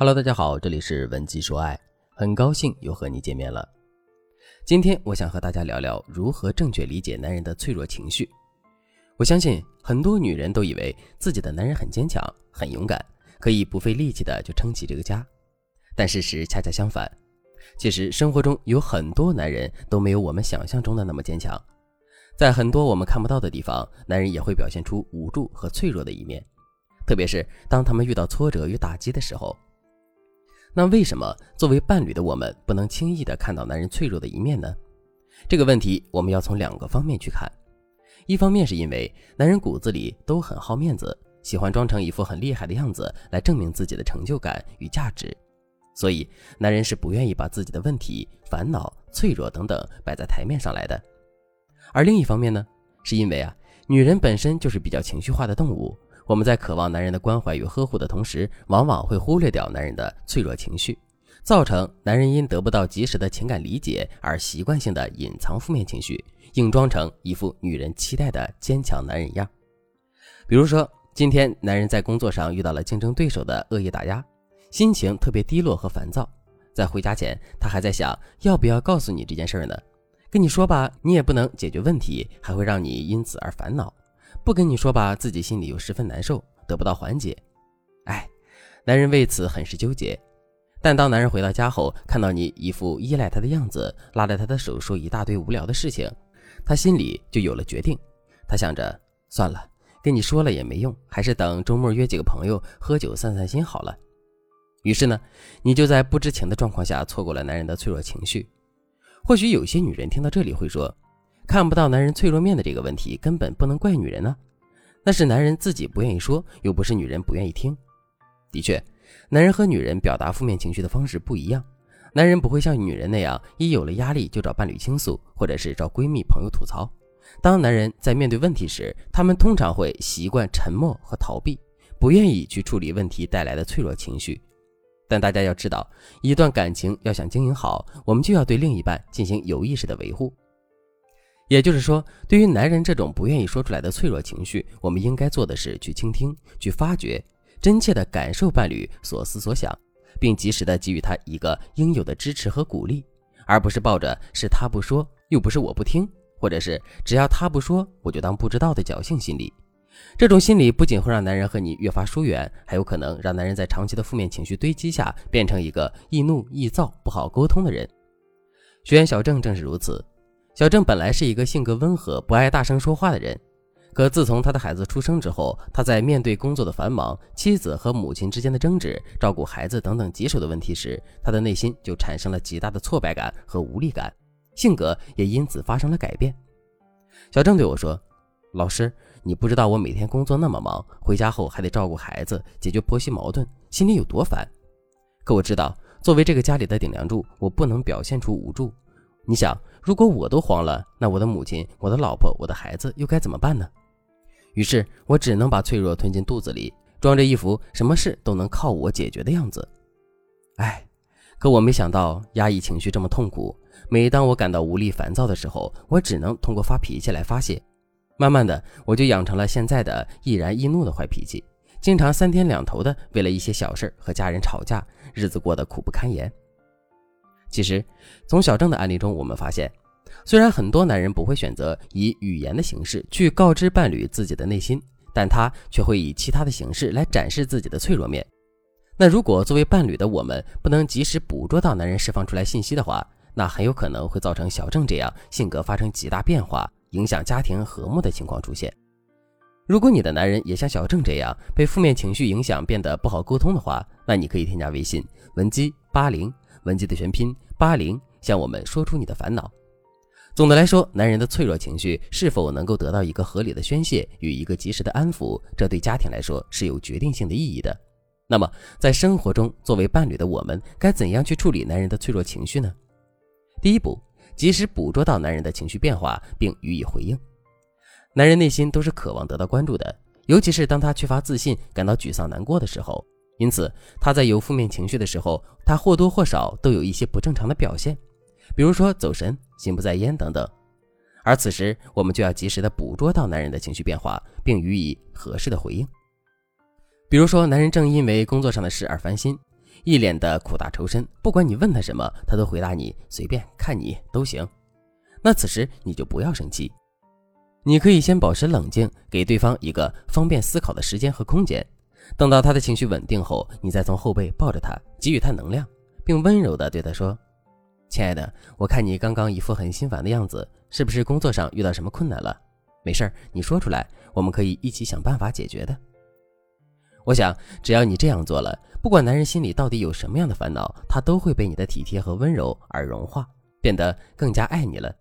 Hello，大家好，这里是文姬说爱，很高兴又和你见面了。今天我想和大家聊聊如何正确理解男人的脆弱情绪。我相信很多女人都以为自己的男人很坚强、很勇敢，可以不费力气的就撑起这个家，但事实恰恰相反。其实生活中有很多男人都没有我们想象中的那么坚强，在很多我们看不到的地方，男人也会表现出无助和脆弱的一面，特别是当他们遇到挫折与打击的时候。那为什么作为伴侣的我们不能轻易的看到男人脆弱的一面呢？这个问题我们要从两个方面去看。一方面是因为男人骨子里都很好面子，喜欢装成一副很厉害的样子来证明自己的成就感与价值，所以男人是不愿意把自己的问题、烦恼、脆弱等等摆在台面上来的。而另一方面呢，是因为啊，女人本身就是比较情绪化的动物。我们在渴望男人的关怀与呵护的同时，往往会忽略掉男人的脆弱情绪，造成男人因得不到及时的情感理解而习惯性的隐藏负面情绪，硬装成一副女人期待的坚强男人样。比如说，今天男人在工作上遇到了竞争对手的恶意打压，心情特别低落和烦躁，在回家前，他还在想要不要告诉你这件事呢？跟你说吧，你也不能解决问题，还会让你因此而烦恼。不跟你说吧，自己心里又十分难受，得不到缓解。哎，男人为此很是纠结。但当男人回到家后，看到你一副依赖他的样子，拉着他的手说一大堆无聊的事情，他心里就有了决定。他想着，算了，跟你说了也没用，还是等周末约几个朋友喝酒散散心好了。于是呢，你就在不知情的状况下错过了男人的脆弱情绪。或许有些女人听到这里会说。看不到男人脆弱面的这个问题，根本不能怪女人呢，那是男人自己不愿意说，又不是女人不愿意听。的确，男人和女人表达负面情绪的方式不一样。男人不会像女人那样，一有了压力就找伴侣倾诉，或者是找闺蜜朋友吐槽。当男人在面对问题时，他们通常会习惯沉默和逃避，不愿意去处理问题带来的脆弱情绪。但大家要知道，一段感情要想经营好，我们就要对另一半进行有意识的维护。也就是说，对于男人这种不愿意说出来的脆弱情绪，我们应该做的是去倾听、去发掘，真切的感受伴侣所思所想，并及时的给予他一个应有的支持和鼓励，而不是抱着是他不说，又不是我不听，或者是只要他不说，我就当不知道的侥幸心理。这种心理不仅会让男人和你越发疏远，还有可能让男人在长期的负面情绪堆积下，变成一个易怒易躁、不好沟通的人。学员小郑正是如此。小郑本来是一个性格温和、不爱大声说话的人，可自从他的孩子出生之后，他在面对工作的繁忙、妻子和母亲之间的争执、照顾孩子等等棘手的问题时，他的内心就产生了极大的挫败感和无力感，性格也因此发生了改变。小郑对我说：“老师，你不知道我每天工作那么忙，回家后还得照顾孩子、解决婆媳矛盾，心里有多烦。可我知道，作为这个家里的顶梁柱，我不能表现出无助。”你想，如果我都慌了，那我的母亲、我的老婆、我的孩子又该怎么办呢？于是我只能把脆弱吞进肚子里，装着一副什么事都能靠我解决的样子。哎，可我没想到压抑情绪这么痛苦。每当我感到无力、烦躁的时候，我只能通过发脾气来发泄。慢慢的，我就养成了现在的易燃易怒的坏脾气，经常三天两头的为了一些小事和家人吵架，日子过得苦不堪言。其实，从小郑的案例中，我们发现，虽然很多男人不会选择以语言的形式去告知伴侣自己的内心，但他却会以其他的形式来展示自己的脆弱面。那如果作为伴侣的我们不能及时捕捉到男人释放出来信息的话，那很有可能会造成小郑这样性格发生极大变化，影响家庭和睦的情况出现。如果你的男人也像小郑这样被负面情绪影响，变得不好沟通的话，那你可以添加微信文姬八零。文姬的全拼八零，向我们说出你的烦恼。总的来说，男人的脆弱情绪是否能够得到一个合理的宣泄与一个及时的安抚，这对家庭来说是有决定性的意义的。那么，在生活中，作为伴侣的我们该怎样去处理男人的脆弱情绪呢？第一步，及时捕捉到男人的情绪变化，并予以回应。男人内心都是渴望得到关注的，尤其是当他缺乏自信、感到沮丧难过的时候。因此，他在有负面情绪的时候，他或多或少都有一些不正常的表现，比如说走神、心不在焉等等。而此时，我们就要及时的捕捉到男人的情绪变化，并予以合适的回应。比如说，男人正因为工作上的事而烦心，一脸的苦大仇深，不管你问他什么，他都回答你随便，看你都行。那此时你就不要生气，你可以先保持冷静，给对方一个方便思考的时间和空间。等到他的情绪稳定后，你再从后背抱着他，给予他能量，并温柔地对他说：“亲爱的，我看你刚刚一副很心烦的样子，是不是工作上遇到什么困难了？没事儿，你说出来，我们可以一起想办法解决的。”我想，只要你这样做了，不管男人心里到底有什么样的烦恼，他都会被你的体贴和温柔而融化，变得更加爱你了。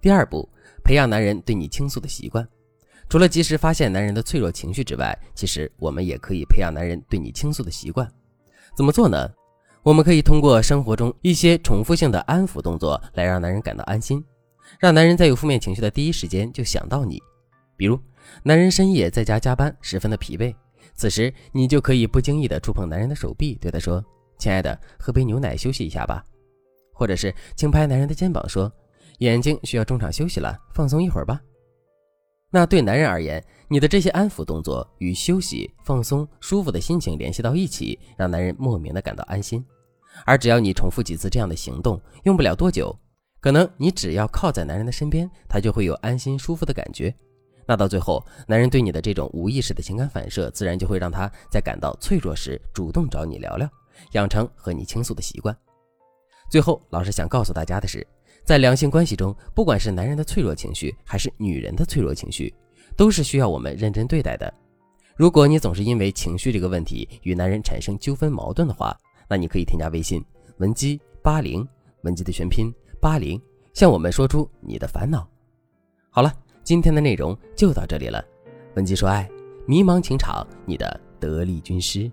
第二步，培养男人对你倾诉的习惯。除了及时发现男人的脆弱情绪之外，其实我们也可以培养男人对你倾诉的习惯。怎么做呢？我们可以通过生活中一些重复性的安抚动作来让男人感到安心，让男人在有负面情绪的第一时间就想到你。比如，男人深夜在家加班，十分的疲惫，此时你就可以不经意的触碰男人的手臂，对他说：“亲爱的，喝杯牛奶休息一下吧。”或者是轻拍男人的肩膀说：“眼睛需要中场休息了，放松一会儿吧。”那对男人而言，你的这些安抚动作与休息、放松、舒服的心情联系到一起，让男人莫名的感到安心。而只要你重复几次这样的行动，用不了多久，可能你只要靠在男人的身边，他就会有安心舒服的感觉。那到最后，男人对你的这种无意识的情感反射，自然就会让他在感到脆弱时主动找你聊聊，养成和你倾诉的习惯。最后，老师想告诉大家的是，在两性关系中，不管是男人的脆弱情绪，还是女人的脆弱情绪，都是需要我们认真对待的。如果你总是因为情绪这个问题与男人产生纠纷矛盾的话，那你可以添加微信文姬八零，文姬的全拼八零，向我们说出你的烦恼。好了。今天的内容就到这里了，文姬说爱，迷茫情场，你的得力军师。